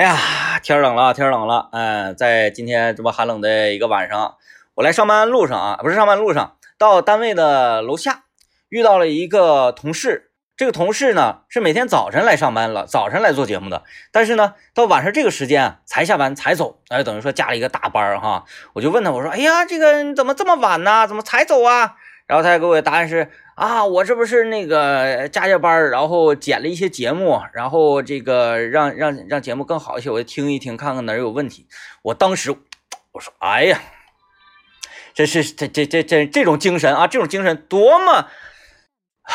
哎呀，天冷了，天冷了，嗯，在今天这么寒冷的一个晚上，我来上班路上啊，不是上班路上，到单位的楼下遇到了一个同事。这个同事呢是每天早晨来上班了，早晨来做节目的，但是呢到晚上这个时间才下班才走，哎，等于说加了一个大班哈。我就问他，我说，哎呀，这个你怎么这么晚呢？怎么才走啊？然后他给我的答案是啊，我这不是那个加加班，然后剪了一些节目，然后这个让让让节目更好一些，我就听一听，看看哪有问题。我当时我说，哎呀，这是这这这这这种精神啊，这种精神多么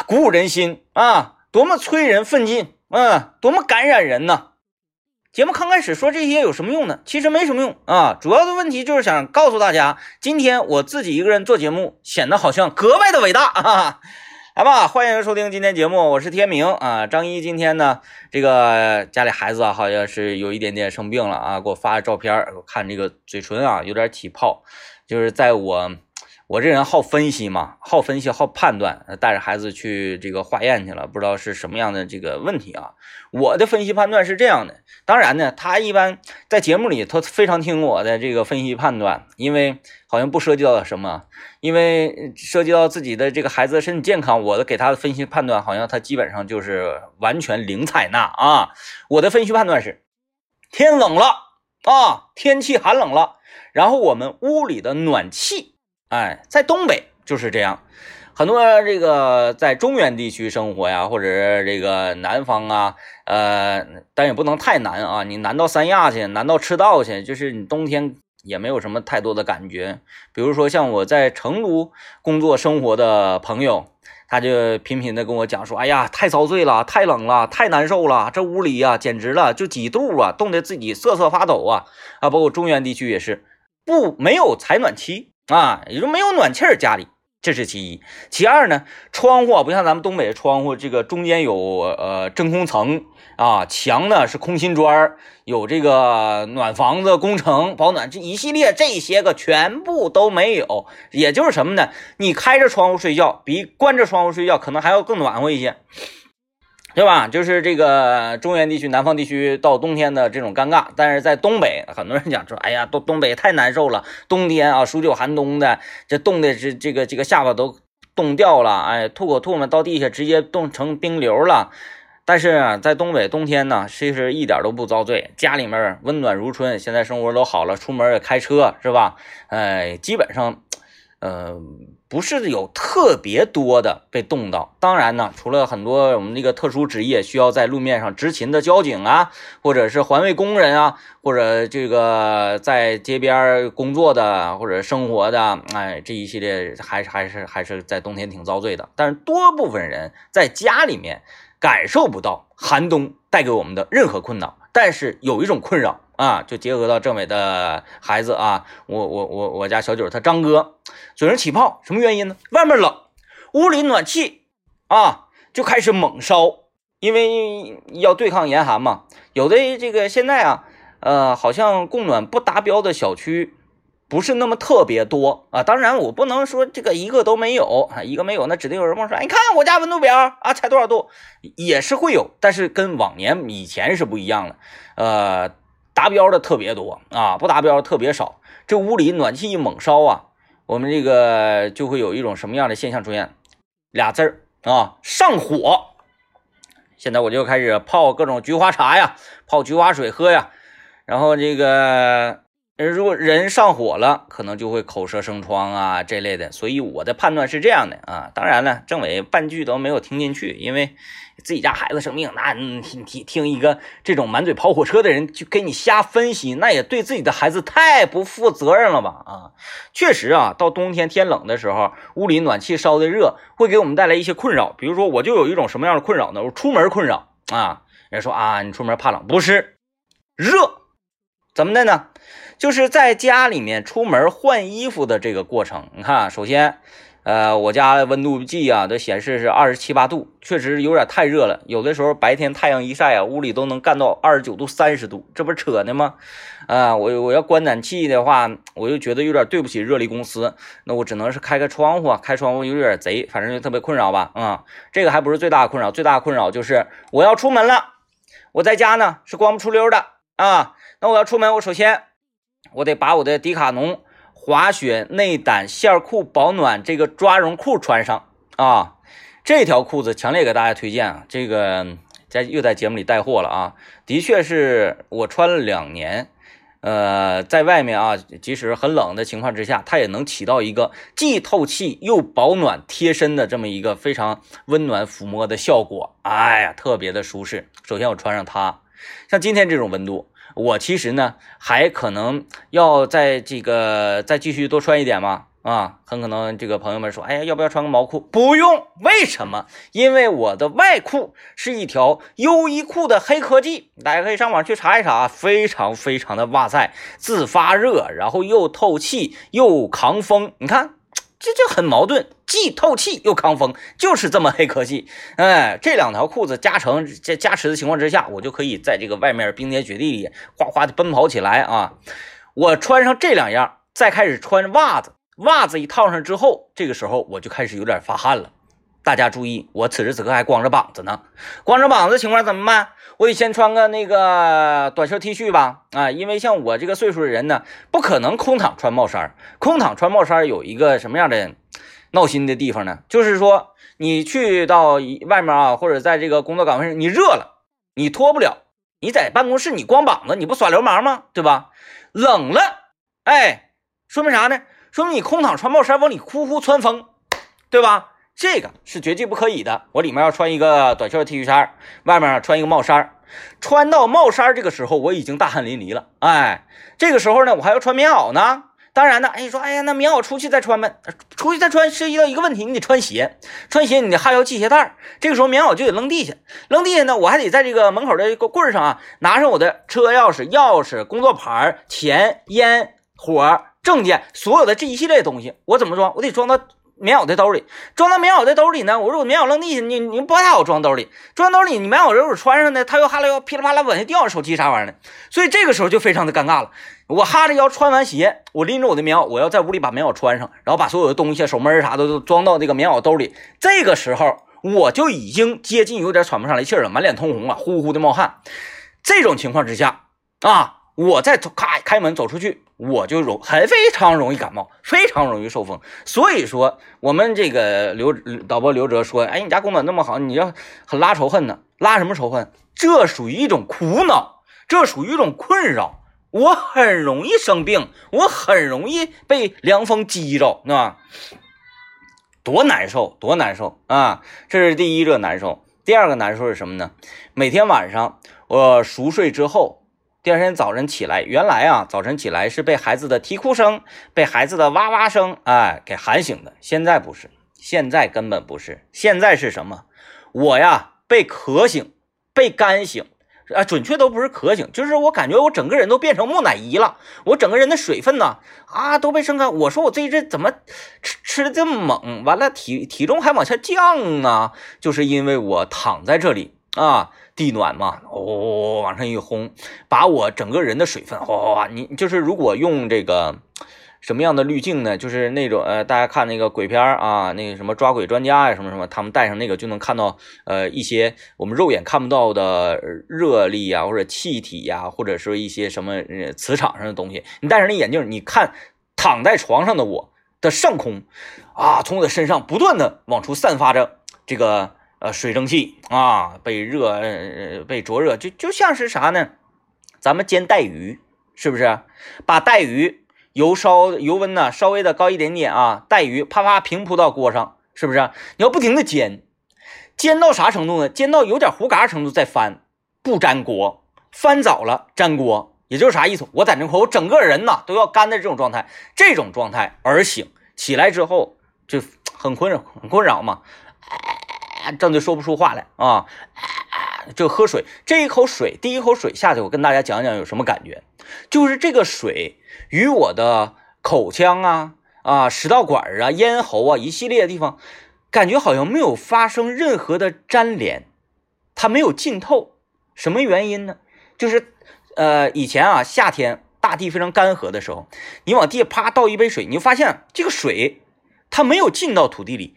鼓舞人心啊，多么催人奋进，嗯，多么感染人呢。节目刚开始说这些有什么用呢？其实没什么用啊。主要的问题就是想告诉大家，今天我自己一个人做节目，显得好像格外的伟大啊！来吧，欢迎收听今天节目，我是天明啊。张一今天呢，这个家里孩子啊，好像是有一点点生病了啊，给我发照片，我看这个嘴唇啊有点起泡，就是在我。我这人好分析嘛，好分析，好判断，带着孩子去这个化验去了，不知道是什么样的这个问题啊。我的分析判断是这样的，当然呢，他一般在节目里他非常听我的这个分析判断，因为好像不涉及到什么，因为涉及到自己的这个孩子的身体健康，我的给他的分析判断好像他基本上就是完全零采纳啊。我的分析判断是，天冷了啊，天气寒冷了，然后我们屋里的暖气。哎，在东北就是这样，很多这个在中原地区生活呀，或者这个南方啊，呃，但也不能太南啊。你南到三亚去，南到赤道去，就是你冬天也没有什么太多的感觉。比如说像我在成都工作生活的朋友，他就频频的跟我讲说：“哎呀，太遭罪了，太冷了，太难受了，这屋里呀，简直了，就几度啊，冻得自己瑟瑟发抖啊！啊，包括中原地区也是，不没有采暖期。”啊，也就没有暖气儿，家里这是其一。其二呢，窗户不像咱们东北的窗户，这个中间有呃真空层啊，墙呢是空心砖有这个暖房子工程保暖这一系列这些个全部都没有。也就是什么呢？你开着窗户睡觉，比关着窗户睡觉可能还要更暖和一些。对吧？就是这个中原地区、南方地区到冬天的这种尴尬，但是在东北，很多人讲说：“哎呀，东东北太难受了，冬天啊，数九寒冬的，这冻的这这个这个下巴都冻掉了，哎，吐口唾沫到地下直接冻成冰流了。”但是在东北冬天呢，其实一点都不遭罪，家里面温暖如春，现在生活都好了，出门也开车，是吧？哎，基本上。呃，不是有特别多的被冻到，当然呢，除了很多我们那个特殊职业需要在路面上执勤的交警啊，或者是环卫工人啊，或者这个在街边工作的或者生活的，哎，这一系列还是还是还是在冬天挺遭罪的。但是多部分人在家里面感受不到寒冬带给我们的任何困扰，但是有一种困扰。啊，就结合到政委的孩子啊，我我我我家小九他张哥嘴上起泡，什么原因呢？外面冷，屋里暖气啊就开始猛烧，因为要对抗严寒嘛。有的这个现在啊，呃，好像供暖不达标的小区不是那么特别多啊。当然我不能说这个一个都没有啊，一个没有那指定有人跟我说，你看我家温度表啊，才多少度，也是会有，但是跟往年以前是不一样的，呃。达标的特别多啊，不达标的特别少。这屋里暖气一猛烧啊，我们这个就会有一种什么样的现象出现？俩字儿啊，上火。现在我就开始泡各种菊花茶呀，泡菊花水喝呀，然后这个。如果人上火了，可能就会口舌生疮啊这类的，所以我的判断是这样的啊。当然了，政委半句都没有听进去，因为自己家孩子生病，那你听听一个这种满嘴跑火车的人就给你瞎分析，那也对自己的孩子太不负责任了吧？啊，确实啊，到冬天天冷的时候，屋里暖气烧的热，会给我们带来一些困扰。比如说，我就有一种什么样的困扰呢？我出门困扰啊。人说啊，你出门怕冷，不是热，怎么的呢？就是在家里面出门换衣服的这个过程，你看，首先，呃，我家温度计啊都显示是二十七八度，确实有点太热了。有的时候白天太阳一晒啊，屋里都能干到二十九度、三十度，这不扯呢吗？啊，我我要关暖气的话，我就觉得有点对不起热力公司，那我只能是开个窗户，开窗户有点贼，反正就特别困扰吧。啊，这个还不是最大的困扰，最大的困扰就是我要出门了，我在家呢是光不出溜的。啊。那我要出门，我首先我得把我的迪卡侬滑雪内胆线裤保暖这个抓绒裤穿上啊。这条裤子强烈给大家推荐啊！这个在又在节目里带货了啊，的确是我穿了两年，呃，在外面啊，即使很冷的情况之下，它也能起到一个既透气又保暖、贴身的这么一个非常温暖抚摸的效果。哎呀，特别的舒适。首先我穿上它，像今天这种温度，我其实呢还可能要在这个再继续多穿一点嘛。啊，很可能这个朋友们说，哎呀，要不要穿个毛裤？不用，为什么？因为我的外裤是一条优衣库的黑科技，大家可以上网去查一查，非常非常的哇塞，自发热，然后又透气又抗风。你看，这就很矛盾，既透气又抗风，就是这么黑科技。哎，这两条裤子加成加加持的情况之下，我就可以在这个外面冰天雪地里哗哗的奔跑起来啊！我穿上这两样，再开始穿袜子。袜子一套上之后，这个时候我就开始有点发汗了。大家注意，我此时此刻还光着膀子呢。光着膀子情况怎么办？我得先穿个那个短袖 T 恤吧。啊，因为像我这个岁数的人呢，不可能空躺穿帽衫。空躺穿帽衫有一个什么样的闹心的地方呢？就是说，你去到外面啊，或者在这个工作岗位上，你热了，你脱不了。你在办公室你光膀子，你不耍流氓吗？对吧？冷了，哎，说明啥呢？说明你空躺穿帽衫往里呼呼窜风，对吧？这个是绝对不可以的。我里面要穿一个短袖的 T 恤衫，外面穿一个帽衫。穿到帽衫这个时候，我已经大汗淋漓了。哎，这个时候呢，我还要穿棉袄呢。当然呢，哎，说，哎呀，那棉袄出去再穿呗。出去再穿涉及到一个问题，你得穿鞋，穿鞋你得哈腰系鞋带。这个时候棉袄就得扔地下，扔地下呢，我还得在这个门口的一个棍上啊，拿上我的车钥匙、钥匙、工作牌、钱、烟、火。证件，所有的这一系列东西，我怎么装？我得装到棉袄的兜里。装到棉袄的兜里呢？我说我棉袄扔地下，你你不太好装兜里。装兜里，你棉袄如果穿上呢，它又哈了腰，噼里啪啦往下掉，手机啥玩意儿的。所以这个时候就非常的尴尬了。我哈着腰穿完鞋，我拎着我的棉袄，我要在屋里把棉袄穿上，然后把所有的东西、手门啥的都装到这个棉袄兜里。这个时候我就已经接近有点喘不上来气了，满脸通红了，呼呼的冒汗。这种情况之下啊。我再咔开门走出去，我就容很非常容易感冒，非常容易受风。所以说，我们这个刘导播刘哲说：“哎，你家供暖那么好，你要很拉仇恨呢？拉什么仇恨？这属于一种苦恼，这属于一种困扰。我很容易生病，我很容易被凉风击着，是吧？多难受，多难受啊！这是第一个难受。第二个难受是什么呢？每天晚上我熟睡之后。”第二天早晨起来，原来啊，早晨起来是被孩子的啼哭声、被孩子的哇哇声，哎，给喊醒的。现在不是，现在根本不是，现在是什么？我呀，被渴醒，被干醒，啊，准确都不是渴醒，就是我感觉我整个人都变成木乃伊了，我整个人的水分呢，啊，都被升干。我说我这一阵怎么吃吃的这么猛？完了，体体重还往下降啊，就是因为我躺在这里啊。地暖嘛，哦，往上一轰，把我整个人的水分，哗！你就是如果用这个什么样的滤镜呢？就是那种呃，大家看那个鬼片啊，那个什么抓鬼专家呀，什么什么，他们戴上那个就能看到呃一些我们肉眼看不到的热力呀，或者气体呀，或者说一些什么磁场上的东西。你戴上那眼镜，你看躺在床上的我的上空啊，从我的身上不断的往出散发着这个。呃，水蒸气啊，被热，被灼热，就就像是啥呢？咱们煎带鱼，是不是？把带鱼油烧油温呢稍微的高一点点啊，带鱼啪啪平铺到锅上，是不是？你要不停的煎，煎到啥程度呢？煎到有点糊嘎程度再翻，不粘锅，翻早了粘锅，也就是啥意思？我在那块，我整个人呐都要干的这种状态，这种状态而醒，起来之后就很困扰，很困扰嘛。张嘴说不出话来啊！就喝水，这一口水，第一口水下去，我跟大家讲讲有什么感觉。就是这个水与我的口腔啊、啊食道管啊、咽喉啊一系列的地方，感觉好像没有发生任何的粘连，它没有浸透。什么原因呢？就是呃，以前啊，夏天大地非常干涸的时候，你往地下啪倒一杯水，你就发现这个水它没有浸到土地里。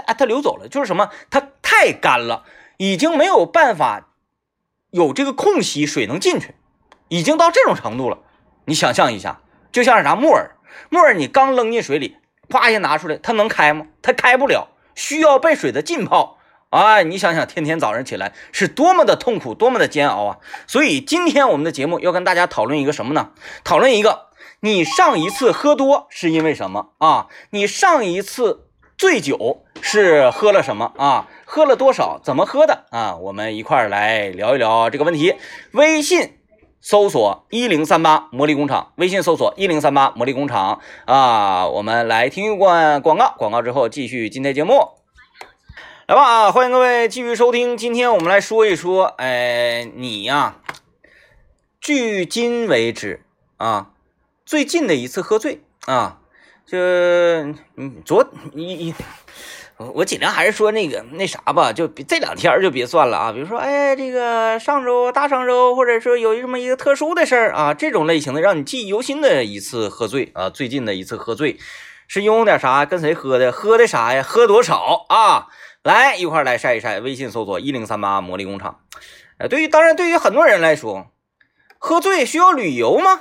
它它流走了，就是什么？它太干了，已经没有办法有这个空隙，水能进去已经到这种程度了。你想象一下，就像是啥木耳，木耳你刚扔进水里，啪一下拿出来，它能开吗？它开不了，需要被水的浸泡。哎，你想想，天天早上起来是多么的痛苦，多么的煎熬啊！所以今天我们的节目要跟大家讨论一个什么呢？讨论一个，你上一次喝多是因为什么啊？你上一次醉酒是喝了什么啊？喝了多少？怎么喝的啊？我们一块儿来聊一聊这个问题。微信搜索一零三八魔力工厂，微信搜索一零三八魔力工厂啊！我们来听一段广告，广告之后继续今天节目。来吧啊！欢迎各位继续收听。今天我们来说一说，哎，你呀，距今为止啊，最近的一次喝醉啊，就嗯，昨你你，我尽量还是说那个那啥吧，就这两天就别算了啊。比如说，哎，这个上周、大上周，或者说有这么一个特殊的事儿啊，这种类型的让你记忆犹新的一次喝醉啊，最近的一次喝醉是拥有点啥？跟谁喝的？喝的啥呀？喝多少啊？来一块来晒一晒，微信搜索一零三八魔力工厂。呃，对于当然对于很多人来说，喝醉需要旅游吗？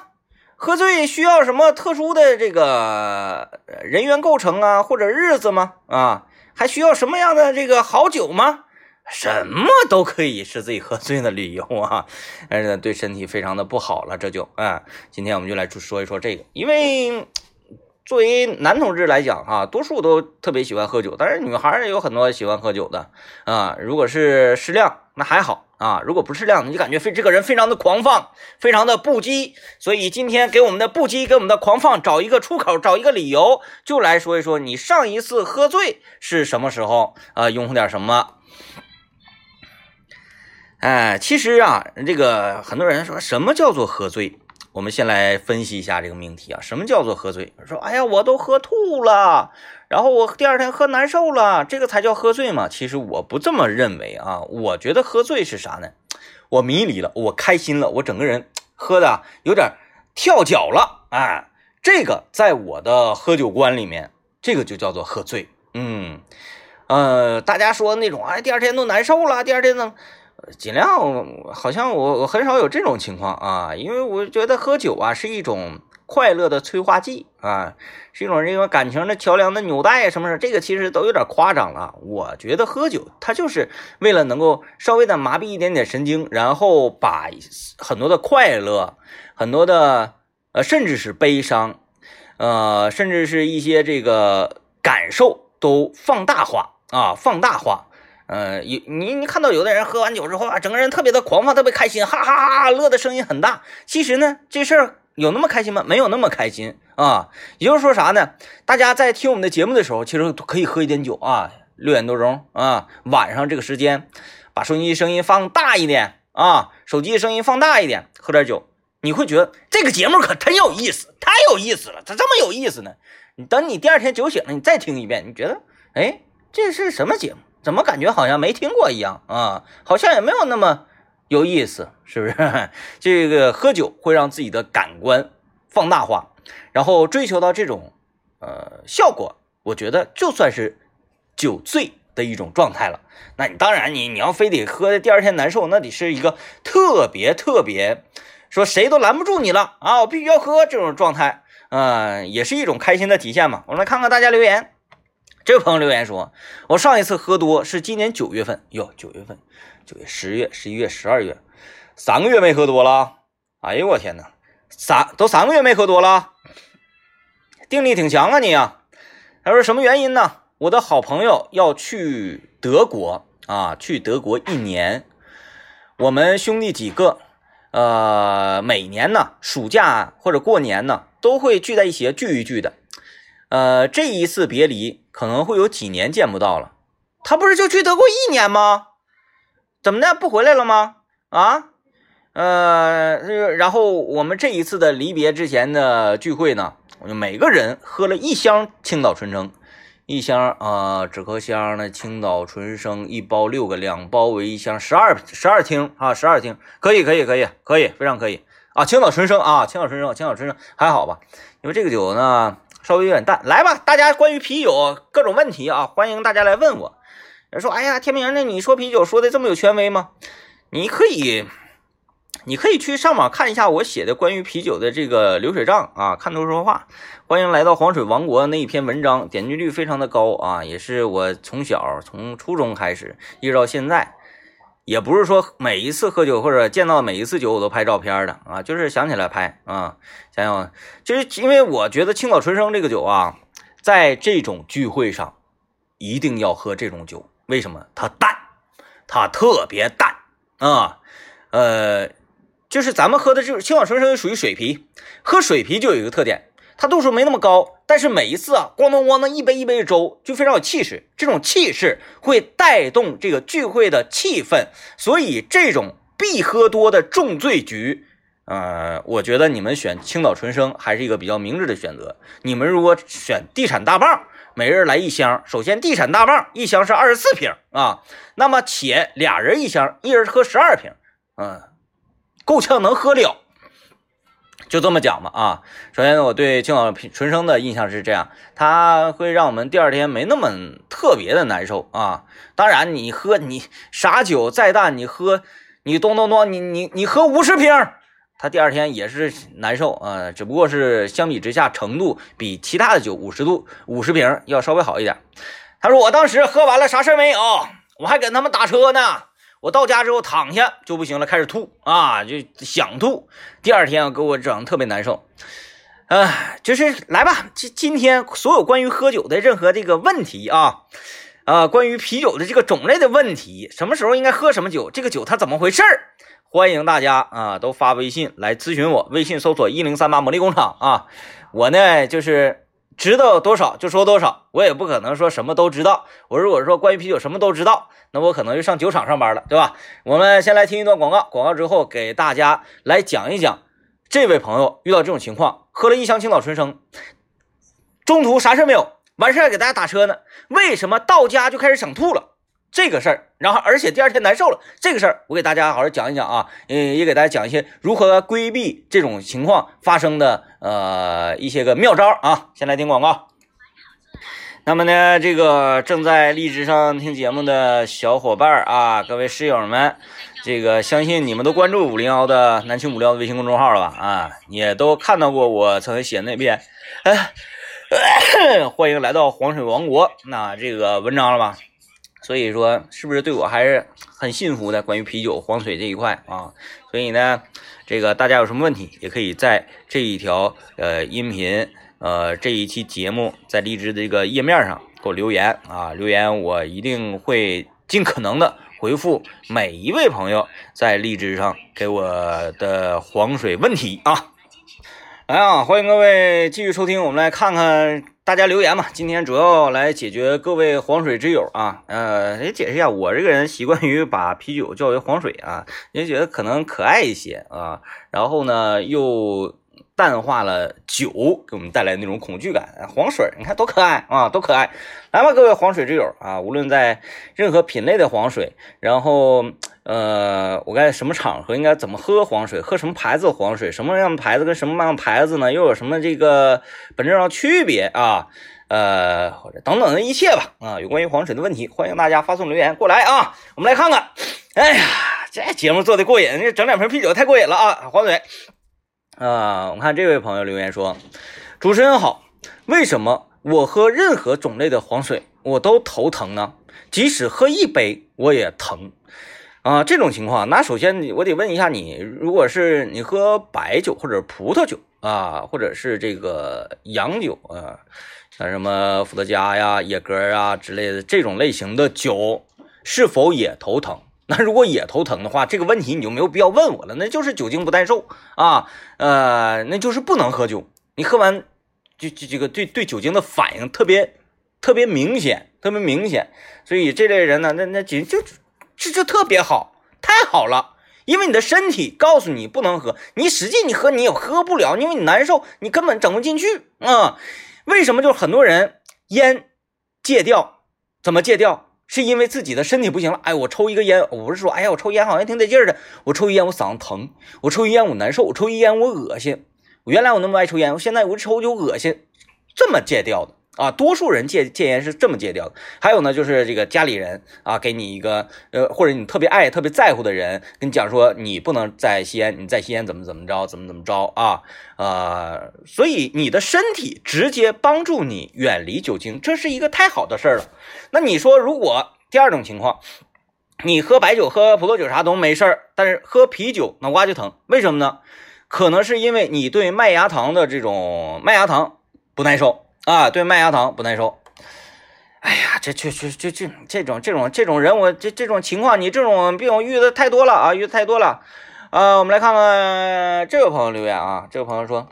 喝醉需要什么特殊的这个人员构成啊，或者日子吗？啊，还需要什么样的这个好酒吗？什么都可以是自己喝醉的理由啊，但 是对身体非常的不好了，这就啊，今天我们就来说一说这个，因为。作为男同志来讲，哈，多数都特别喜欢喝酒，但是女孩也有很多喜欢喝酒的啊。如果是适量，那还好啊；如果不适量，你就感觉非这个人非常的狂放，非常的不羁。所以今天给我们的不羁，给我们的狂放找一个出口，找一个理由，就来说一说你上一次喝醉是什么时候啊？用点什么？哎，其实啊，这个很多人说什么叫做喝醉？我们先来分析一下这个命题啊，什么叫做喝醉？说，哎呀，我都喝吐了，然后我第二天喝难受了，这个才叫喝醉嘛？其实我不这么认为啊，我觉得喝醉是啥呢？我迷离了，我开心了，我整个人喝的有点跳脚了，哎，这个在我的喝酒观里面，这个就叫做喝醉。嗯，呃，大家说那种，哎，第二天都难受了，第二天呢？尽量，好像我我很少有这种情况啊，因为我觉得喝酒啊是一种快乐的催化剂啊，是一种这个感情的桥梁的纽带啊什么什么，这个其实都有点夸张了。我觉得喝酒它就是为了能够稍微的麻痹一点点神经，然后把很多的快乐、很多的呃甚至是悲伤，呃甚至是一些这个感受都放大化啊，放大化。呃，有你你看到有的人喝完酒之后啊，整个人特别的狂放，特别开心，哈哈哈，乐的声音很大。其实呢，这事儿有那么开心吗？没有那么开心啊。也就是说啥呢？大家在听我们的节目的时候，其实可以喝一点酒啊，六点多钟啊，晚上这个时间，把收音机声音放大一点啊，手机声音放大一点，喝点酒，你会觉得这个节目可真有意思，太有意思了，咋这么有意思呢？你等你第二天酒醒了，你再听一遍，你觉得，哎，这是什么节目？怎么感觉好像没听过一样啊？好像也没有那么有意思，是不是？这个喝酒会让自己的感官放大化，然后追求到这种呃效果，我觉得就算是酒醉的一种状态了。那你当然，你你要非得喝的第二天难受，那得是一个特别特别说谁都拦不住你了啊！我必须要喝这种状态，嗯，也是一种开心的体现嘛。我们来看看大家留言。这位朋友留言说：“我上一次喝多是今年九月份，哟，九月份，九月、十月、十一月、十二月，三个月没喝多了。哎呦我天哪，三都三个月没喝多了，定力挺强啊你啊。”他说：“什么原因呢？我的好朋友要去德国啊，去德国一年。我们兄弟几个，呃，每年呢，暑假或者过年呢，都会聚在一起聚一聚的。呃，这一次别离。”可能会有几年见不到了，他不是就去德国一年吗？怎么的不回来了吗？啊，呃，然后我们这一次的离别之前的聚会呢，我就每个人喝了一箱青岛纯生，一箱啊纸壳箱的青岛纯生，一包六个，两包为一箱，十二十二听啊，十二听，可以可以可以可以，非常可以啊，青岛纯生啊，青岛纯生，青岛纯生还好吧？因为这个酒呢。稍微有点淡，来吧，大家关于啤酒各种问题啊，欢迎大家来问我。说，哎呀，天明，那你说啤酒说的这么有权威吗？你可以你可以去上网看一下我写的关于啤酒的这个流水账啊，看图说话。欢迎来到黄水王国那一篇文章，点击率非常的高啊，也是我从小从初中开始一直到现在，也不是说每一次喝酒或者见到每一次酒我都拍照片的啊，就是想起来拍啊，想想就是因为我觉得青岛纯生这个酒啊，在这种聚会上一定要喝这种酒，为什么？它淡，它特别淡啊，呃。就是咱们喝的就是青岛纯生，属于水啤。喝水啤就有一个特点，它度数没那么高，但是每一次啊，咣当咣当一杯一杯的周，就非常有气势。这种气势会带动这个聚会的气氛，所以这种必喝多的重醉局，呃，我觉得你们选青岛纯生还是一个比较明智的选择。你们如果选地产大棒，每人来一箱，首先地产大棒一箱是二十四瓶啊，那么且俩人一箱，一人喝十二瓶，嗯。够呛能喝了，就这么讲吧啊。首先，我对青岛纯生的印象是这样，它会让我们第二天没那么特别的难受啊。当然，你喝你啥酒再淡，你喝你咚咚咚，你你你喝五十瓶，它第二天也是难受啊。只不过是相比之下，程度比其他的酒五十度五十瓶要稍微好一点。他说我当时喝完了啥事没有，我还跟他们打车呢。我到家之后躺下就不行了，开始吐啊，就想吐。第二天给我整特别难受，啊，就是来吧，今今天所有关于喝酒的任何这个问题啊，啊，关于啤酒的这个种类的问题，什么时候应该喝什么酒，这个酒它怎么回事儿，欢迎大家啊都发微信来咨询我，微信搜索一零三八魔力工厂啊，我呢就是。知道多少就说多少，我也不可能说什么都知道。我如果说关于啤酒什么都知道，那我可能就上酒厂上班了，对吧？我们先来听一段广告，广告之后给大家来讲一讲，这位朋友遇到这种情况，喝了一箱青岛纯生，中途啥事没有，完事儿给大家打车呢，为什么到家就开始想吐了？这个事儿，然后而且第二天难受了，这个事儿我给大家好好讲一讲啊，嗯，也给大家讲一些如何规避这种情况发生的呃一些个妙招啊。先来听广告。那么呢，这个正在荔枝上听节目的小伙伴啊，各位室友们，这个相信你们都关注五零幺的南青五聊的微信公众号了吧？啊，也都看到过我曾经写那篇，欢迎来到黄水王国那这个文章了吧？所以说，是不是对我还是很信服的？关于啤酒、黄水这一块啊，所以呢，这个大家有什么问题，也可以在这一条呃音频呃这一期节目在荔枝的这个页面上给我留言啊，留言我一定会尽可能的回复每一位朋友在荔枝上给我的黄水问题啊。来啊，欢迎各位继续收听，我们来看看。大家留言嘛，今天主要来解决各位黄水之友啊，呃，也解释一下，我这个人习惯于把啤酒叫为黄水啊，也觉得可能可爱一些啊，然后呢又。淡化了酒给我们带来的那种恐惧感。黄水，你看多可爱啊，多可爱！来吧，各位黄水之友啊，无论在任何品类的黄水，然后呃，我该什么场合应该怎么喝黄水，喝什么牌子的黄水，什么样的牌子跟什么样的牌子呢？又有什么这个本质上区别啊？呃，或者等等的一切吧啊，有关于黄水的问题，欢迎大家发送留言过来啊，我们来看看。哎呀，这节目做的过瘾，这整两瓶啤酒太过瘾了啊，黄水。啊，我看这位朋友留言说：“主持人好，为什么我喝任何种类的黄水我都头疼呢？即使喝一杯我也疼啊！这种情况，那首先我得问一下你，如果是你喝白酒或者葡萄酒啊，或者是这个洋酒啊，像什么伏特加呀、野格啊之类的这种类型的酒，是否也头疼？”那如果也头疼的话，这个问题你就没有必要问我了，那就是酒精不耐受啊，呃，那就是不能喝酒。你喝完，就就这个对对酒精的反应特别特别明显，特别明显。所以这类人呢，那那就就就特别好，太好了，因为你的身体告诉你不能喝，你使劲你喝你也喝不了，因为你难受，你根本整不进去啊。为什么就是很多人烟戒掉，怎么戒掉？是因为自己的身体不行了，哎，我抽一个烟，我不是说，哎呀，我抽烟好像挺得劲的，我抽一烟我嗓子疼，我抽一烟我难受，我抽一烟我恶心，我原来我那么爱抽烟，我现在我一抽就恶心，这么戒掉的。啊，多数人戒戒烟是这么戒掉的。还有呢，就是这个家里人啊，给你一个呃，或者你特别爱、特别在乎的人，跟你讲说你不能再吸烟，你再吸烟怎么怎么着，怎么怎么着啊？呃，所以你的身体直接帮助你远离酒精，这是一个太好的事儿了。那你说，如果第二种情况，你喝白酒、喝葡萄酒啥都没事儿，但是喝啤酒脑瓜就疼，为什么呢？可能是因为你对麦芽糖的这种麦芽糖不耐受。啊，对麦芽糖不耐受。哎呀，这这这这这这种这种这种人，我这这种情况，你这种病遇的太多了啊，遇的太多了。呃，我们来看看这位朋友留言啊，这位朋友说，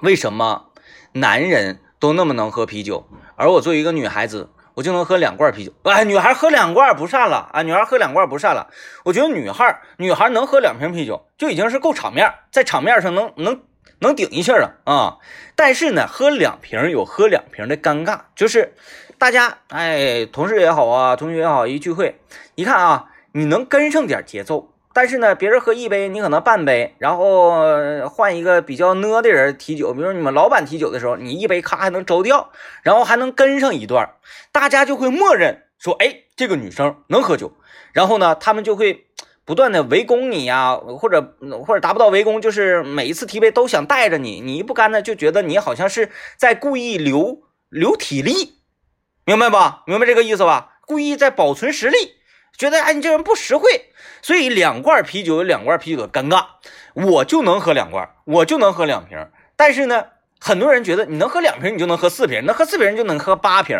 为什么男人都那么能喝啤酒，而我作为一个女孩子，我就能喝两罐啤酒？哎，女孩喝两罐不善了啊，女孩喝两罐不善了。我觉得女孩女孩能喝两瓶啤酒就已经是够场面，在场面上能能。能顶一下了啊，但是呢，喝两瓶有喝两瓶的尴尬，就是大家哎，同事也好啊，同学也好，一聚会，一看啊，你能跟上点节奏，但是呢，别人喝一杯，你可能半杯，然后换一个比较呢的人提酒，比如你们老板提酒的时候，你一杯咔还能周掉，然后还能跟上一段，大家就会默认说，哎，这个女生能喝酒，然后呢，他们就会。不断的围攻你呀，或者或者达不到围攻，就是每一次提杯都想带着你，你一不干呢，就觉得你好像是在故意留留体力，明白吧？明白这个意思吧？故意在保存实力，觉得哎你这人不实惠，所以两罐啤酒两罐啤酒的尴尬，我就能喝两罐，我就能喝两瓶，但是呢，很多人觉得你能喝两瓶，你就能喝四瓶，能喝四瓶就能喝八瓶。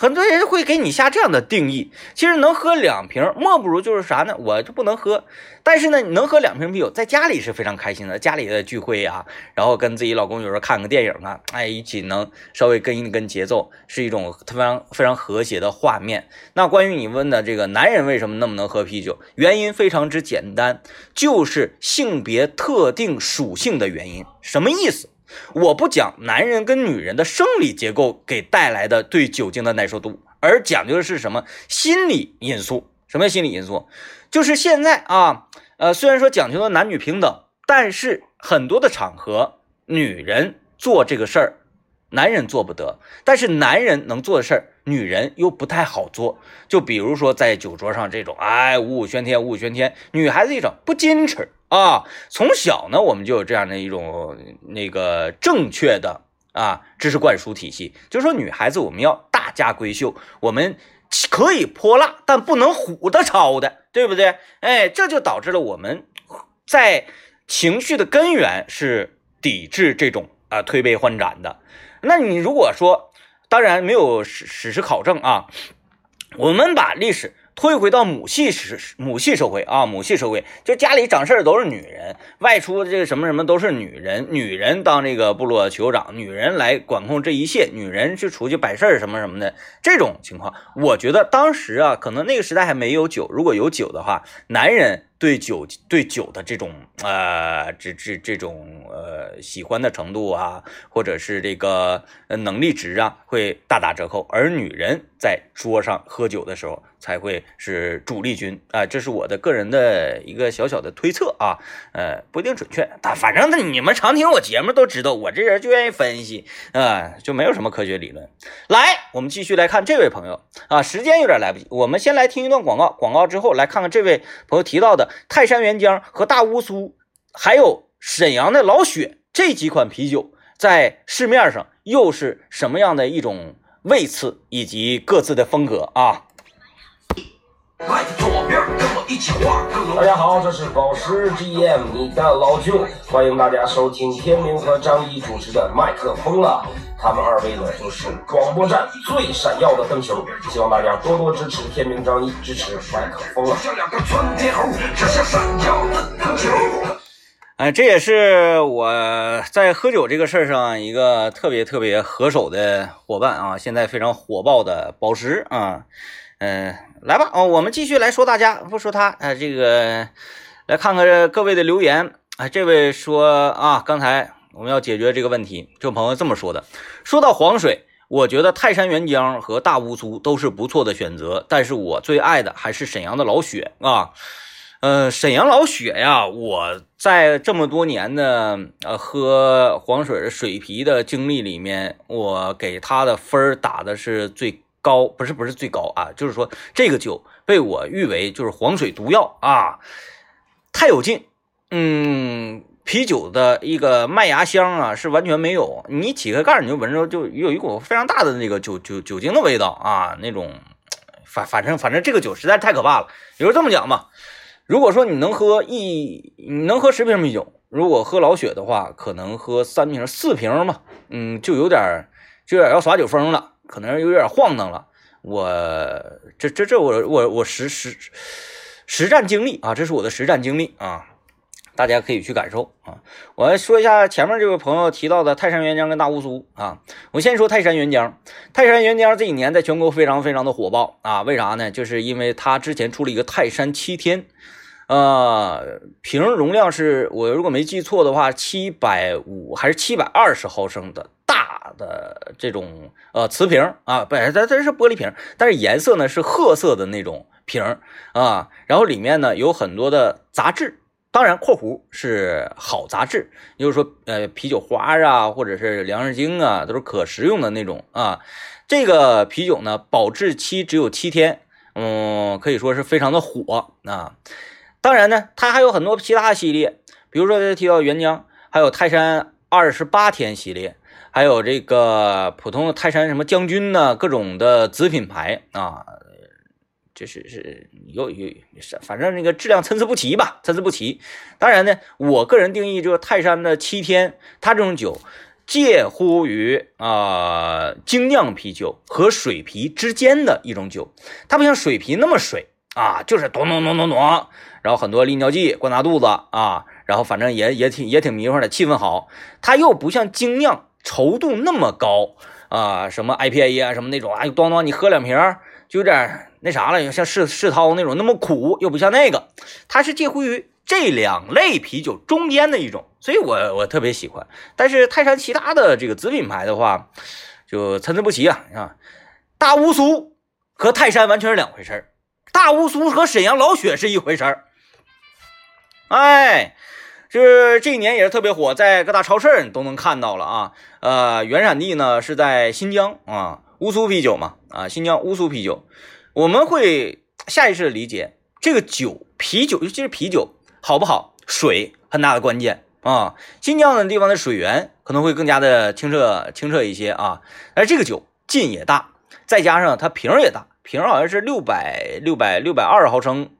很多人会给你下这样的定义，其实能喝两瓶，莫不如就是啥呢？我就不能喝，但是呢，你能喝两瓶啤酒，在家里是非常开心的。家里的聚会呀，然后跟自己老公有时候看个电影啊，哎，一起能稍微跟一跟节奏，是一种非常非常和谐的画面。那关于你问的这个男人为什么那么能喝啤酒，原因非常之简单，就是性别特定属性的原因。什么意思？我不讲男人跟女人的生理结构给带来的对酒精的耐受度，而讲究的是什么心理因素？什么心理因素？就是现在啊，呃，虽然说讲究的男女平等，但是很多的场合，女人做这个事儿。男人做不得，但是男人能做的事儿，女人又不太好做。就比如说在酒桌上这种，哎，五五喧天，五五喧天，女孩子一整不矜持啊。从小呢，我们就有这样的一种那个正确的啊知识灌输体系，就是说女孩子我们要大家闺秀，我们可以泼辣，但不能虎的抄的，对不对？哎，这就导致了我们在情绪的根源是抵制这种啊推杯换盏的。那你如果说，当然没有史史实考证啊，我们把历史退回到母系时母系社会啊，母系社会就家里掌事儿都是女人，外出的这个什么什么都是女人，女人当这个部落酋长，女人来管控这一切，女人去出去摆事儿什么什么的这种情况，我觉得当时啊，可能那个时代还没有酒，如果有酒的话，男人。对酒对酒的这种呃这这这种呃喜欢的程度啊，或者是这个能力值啊，会大打折扣。而女人在桌上喝酒的时候，才会是主力军啊。这是我的个人的一个小小的推测啊，呃，不一定准确。但反正你们常听我节目都知道，我这人就愿意分析啊，就没有什么科学理论。来，我们继续来看这位朋友啊，时间有点来不及，我们先来听一段广告，广告之后来看看这位朋友提到的。泰山原浆和大乌苏，还有沈阳的老雪这几款啤酒，在市面上又是什么样的一种位次以及各自的风格啊？大家好，这是宝石 GM 你的老舅，欢迎大家收听天明和张一主持的麦克风了。他们二位呢，就是广播站最闪耀的灯球，希望大家多多支持天明张一，支持麦克风了。哎，这也是我在喝酒这个事儿上一个特别特别合手的伙伴啊，现在非常火爆的宝石啊，嗯，来吧，哦，我们继续来说大家，不说他，啊，这个来看看各位的留言，啊，这位说啊，刚才。我们要解决这个问题，这位朋友这么说的：说到黄水，我觉得泰山原浆和大乌苏都是不错的选择，但是我最爱的还是沈阳的老雪啊。呃，沈阳老雪呀，我在这么多年的呃喝黄水水啤的经历里面，我给他的分儿打的是最高，不是不是最高啊，就是说这个酒被我誉为就是黄水毒药啊，太有劲，嗯。啤酒的一个麦芽香啊，是完全没有。你起开盖，你就闻着就有一股非常大的那个酒酒酒精的味道啊，那种反反正反正这个酒实在太可怕了。有人这么讲吧，如果说你能喝一，你能喝十瓶啤酒，如果喝老雪的话，可能喝三瓶四瓶嘛，嗯，就有点就有点要耍酒疯了，可能有点晃荡了。我这这这我我我实实实战经历啊，这是我的实战经历啊。大家可以去感受啊！我来说一下前面这位朋友提到的泰山原浆跟大乌苏啊。我先说泰山原浆，泰山原浆这几年在全国非常非常的火爆啊。为啥呢？就是因为它之前出了一个泰山七天，呃，瓶容量是我如果没记错的话，七百五还是七百二十毫升的大的这种呃瓷瓶啊，不，它它是玻璃瓶，但是颜色呢是褐色的那种瓶啊，然后里面呢有很多的杂质。当然，括弧是好杂质，也就是说，呃，啤酒花啊，或者是粮食精啊，都是可食用的那种啊。这个啤酒呢，保质期只有七天，嗯，可以说是非常的火啊。当然呢，它还有很多其他系列，比如说提到原浆，还有泰山二十八天系列，还有这个普通的泰山什么将军呢，各种的子品牌啊。就是是有有是，反正那个质量参差不齐吧，参差不齐。当然呢，我个人定义就是泰山的七天，它这种酒介乎于啊精酿啤酒和水啤之间的一种酒，它不像水啤那么水啊，就是咚咚咚咚咚，然后很多利尿剂灌大肚子啊，然后反正也也挺也挺迷糊的，气氛好。它又不像精酿稠度那么高啊，什么 IPA 啊什么那种啊，咣咣你喝两瓶就有点。那啥了，像世世涛那种那么苦，又不像那个，它是介乎于这两类啤酒中间的一种，所以我我特别喜欢。但是泰山其他的这个子品牌的话，就参差不齐啊啊！大乌苏和泰山完全是两回事儿，大乌苏和沈阳老雪是一回事儿。哎，就是这一年也是特别火，在各大超市你都能看到了啊。呃，原产地呢是在新疆啊，乌苏啤酒嘛啊，新疆乌苏啤酒。我们会下意识的理解，这个酒啤酒，尤其是啤酒好不好，水很大的关键啊。新疆的地方的水源可能会更加的清澈清澈一些啊。而这个酒劲也大，再加上它瓶也大，瓶好像是六百六百六百二十毫升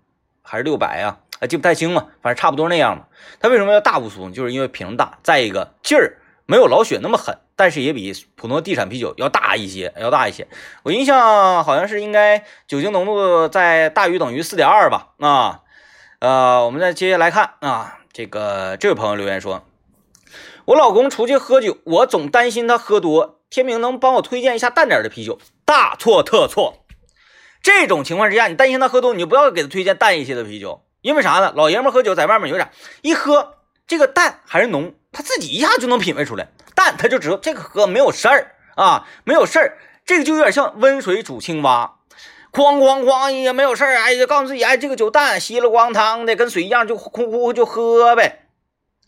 还是六百呀？啊，记不太清了，反正差不多那样嘛。它为什么要大乌苏？就是因为瓶大，再一个劲儿。没有老雪那么狠，但是也比普通地产啤酒要大一些，要大一些。我印象好像是应该酒精浓度在大于等于四点二吧？啊，呃，我们再接下来看啊，这个这位朋友留言说，我老公出去喝酒，我总担心他喝多。天明能帮我推荐一下淡点的啤酒？大错特错。这种情况之下，你担心他喝多，你就不要给他推荐淡一些的啤酒，因为啥呢？老爷们喝酒在外面有点一喝，这个淡还是浓。他自己一下就能品味出来，但他就知道这个喝没有事儿啊，没有事儿，这个就有点像温水煮青蛙，哐哐哐也没有事儿，哎，就告诉自己，哎，这个酒淡，稀了咣当的，跟水一样，就呼呼就喝呗，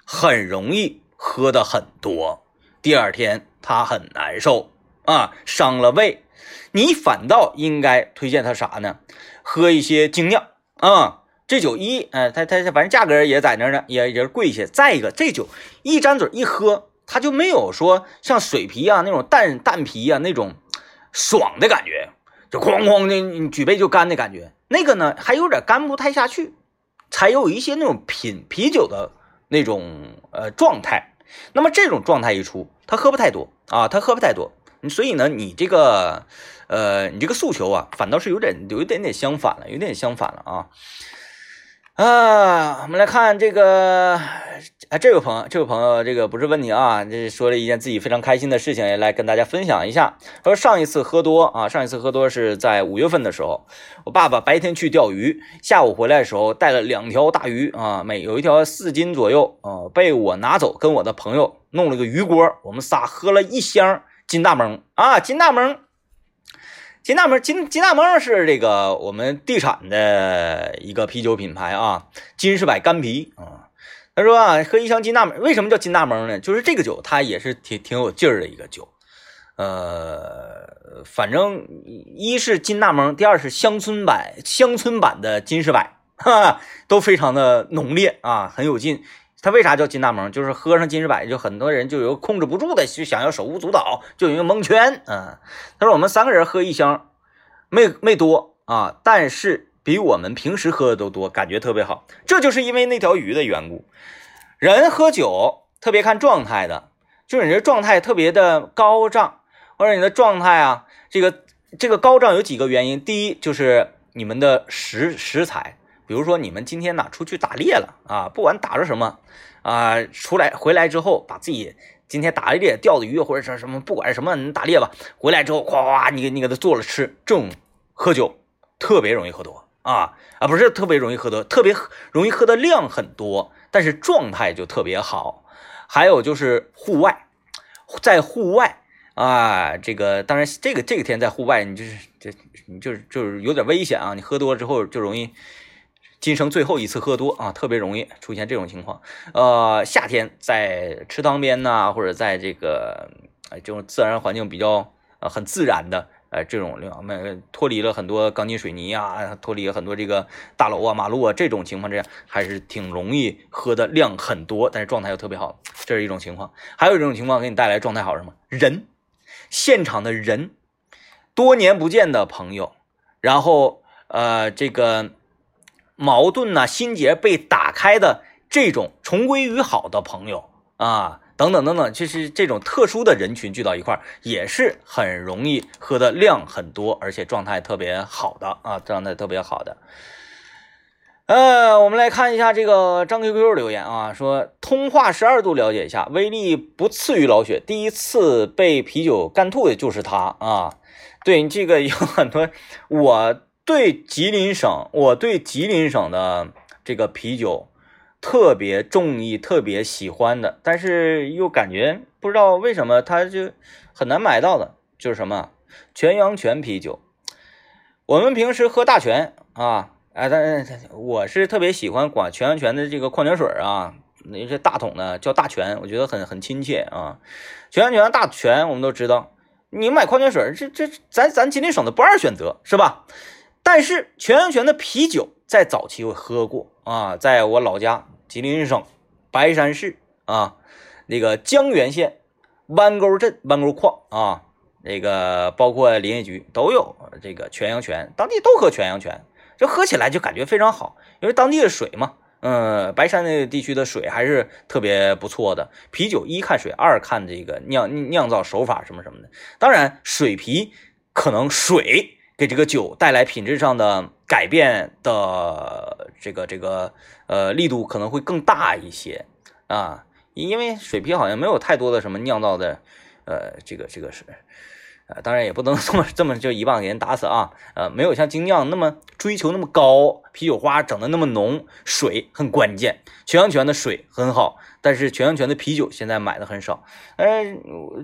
很容易喝的很多，第二天他很难受。啊，伤了胃。你反倒应该推荐他啥呢？喝一些精酿。啊。这酒一，哎，它它反正价格也在那儿呢，也也是贵一些。再一个，这酒一沾嘴一喝，它就没有说像水啤啊那种淡淡啤啊那种爽的感觉，就哐哐的你举杯就干的感觉。那个呢还有点干不太下去，才有一些那种品啤酒的那种呃状态。那么这种状态一出，他喝不太多啊，他喝不太多。所以呢，你这个呃，你这个诉求啊，反倒是有点有一点点相反了，有点相反了啊。啊，我们来看这个，啊，这位朋友，这位朋友，这个不是问题啊，这说了一件自己非常开心的事情，也来跟大家分享一下。他说上一次喝多啊，上一次喝多是在五月份的时候，我爸爸白天去钓鱼，下午回来的时候带了两条大鱼啊，每有一条四斤左右啊，被我拿走，跟我的朋友弄了个鱼锅，我们仨喝了一箱金大蒙啊，金大蒙。金大蒙金金大蒙是这个我们地产的一个啤酒品牌啊，金士百干啤啊。他说啊，喝一箱金大蒙，为什么叫金大蒙呢？就是这个酒它也是挺挺有劲儿的一个酒。呃，反正一是金大蒙，第二是乡村版乡村版的金士百，哈，都非常的浓烈啊，很有劲。它为啥叫金大蒙？就是喝上金士百，就很多人就有控制不住的，就想要手舞足蹈，就有一个蒙圈。嗯，他说我们三个人喝一箱，没没多啊，但是比我们平时喝的都多，感觉特别好。这就是因为那条鱼的缘故。人喝酒特别看状态的，就是你这状态特别的高涨，或者你的状态啊，这个这个高涨有几个原因。第一就是你们的食食材。比如说你们今天呢出去打猎了啊，不管打着什么啊，出来回来之后，把自己今天打猎钓的鱼或者是什么，不管是什么，你打猎吧，回来之后哗哗，你给你给他做了吃，这种喝酒特别容易喝多啊啊，不是特别容易喝多，特别容易喝的量很多，但是状态就特别好。还有就是户外，在户外啊，这个当然这个这个天在户外，你就是这你就是就是有点危险啊，你喝多了之后就容易。今生最后一次喝多啊，特别容易出现这种情况。呃，夏天在池塘边呐，或者在这个呃这种自然环境比较呃很自然的呃这种地方，脱离了很多钢筋水泥啊，脱离了很多这个大楼啊、马路啊这种情况之下，还是挺容易喝的量很多，但是状态又特别好，这是一种情况。还有一种情况给你带来状态好什么？人，现场的人，多年不见的朋友，然后呃这个。矛盾呐，心结被打开的这种重归于好的朋友啊，等等等等，就是这种特殊的人群聚到一块儿，也是很容易喝的量很多，而且状态特别好的啊，状态特别好的。呃，我们来看一下这个张 QQ 留言啊，说通话十二度了解一下，威力不次于老雪，第一次被啤酒干吐的就是他啊。对这个有很多我。对吉林省，我对吉林省的这个啤酒特别中意，特别喜欢的，但是又感觉不知道为什么它就很难买到的，就是什么全阳泉啤酒。我们平时喝大泉啊，哎，但是我是特别喜欢管全阳泉的这个矿泉水啊，那些大桶的叫大泉，我觉得很很亲切啊。全阳泉大泉我们都知道，你买矿泉水，这这咱咱吉林省的不二选择是吧？但是全阳泉的啤酒在早期我喝过啊，在我老家吉林省白山市啊，那个江源县弯沟镇弯沟矿啊，那个包括林业局都有这个全阳泉，当地都喝全阳泉，就喝起来就感觉非常好，因为当地的水嘛，嗯，白山那个地区的水还是特别不错的。啤酒一看水，二看这个酿酿造手法什么什么的，当然水啤可能水。给这个酒带来品质上的改变的这个这个呃力度可能会更大一些啊，因为水啤好像没有太多的什么酿造的呃这个这个是。呃，当然也不能 这么这么就一棒给人打死啊，呃，没有像精酿那么追求那么高，啤酒花整的那么浓，水很关键。全阳泉的水很好，但是全阳泉的啤酒现在买的很少。呃，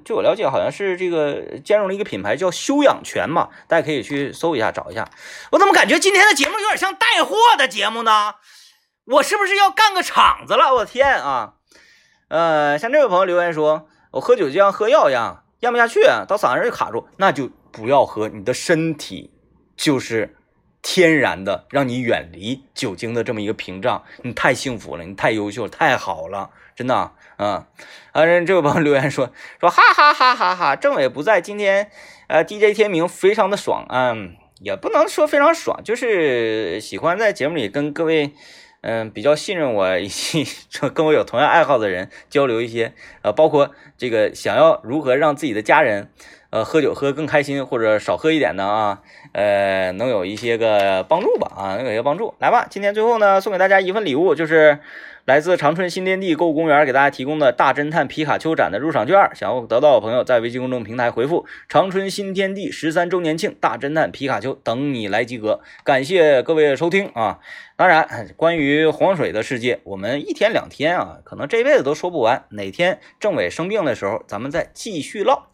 据我了解，好像是这个兼容了一个品牌叫休养泉嘛，大家可以去搜一下找一下。我怎么感觉今天的节目有点像带货的节目呢？我是不是要干个场子了？我天啊！呃，像这位朋友留言说，我喝酒就像喝药一样。咽不下去，到嗓子就卡住，那就不要喝。你的身体就是天然的让你远离酒精的这么一个屏障。你太幸福了，你太优秀，太好了，真的啊啊！这位朋友留言说说哈哈哈哈哈，政委不在，今天呃 DJ 天明非常的爽，嗯，也不能说非常爽，就是喜欢在节目里跟各位。嗯，比较信任我以及 跟我有同样爱好的人交流一些，呃，包括这个想要如何让自己的家人，呃，喝酒喝更开心或者少喝一点的啊，呃，能有一些个帮助吧，啊，能有一些帮助。来吧，今天最后呢，送给大家一份礼物，就是。来自长春新天地购物公园给大家提供的大侦探皮卡丘展的入场券，想要得到的朋友在微信公众平台回复“长春新天地十三周年庆大侦探皮卡丘”等你来集合。感谢各位收听啊！当然，关于黄水的世界，我们一天两天啊，可能这辈子都说不完。哪天政委生病的时候，咱们再继续唠。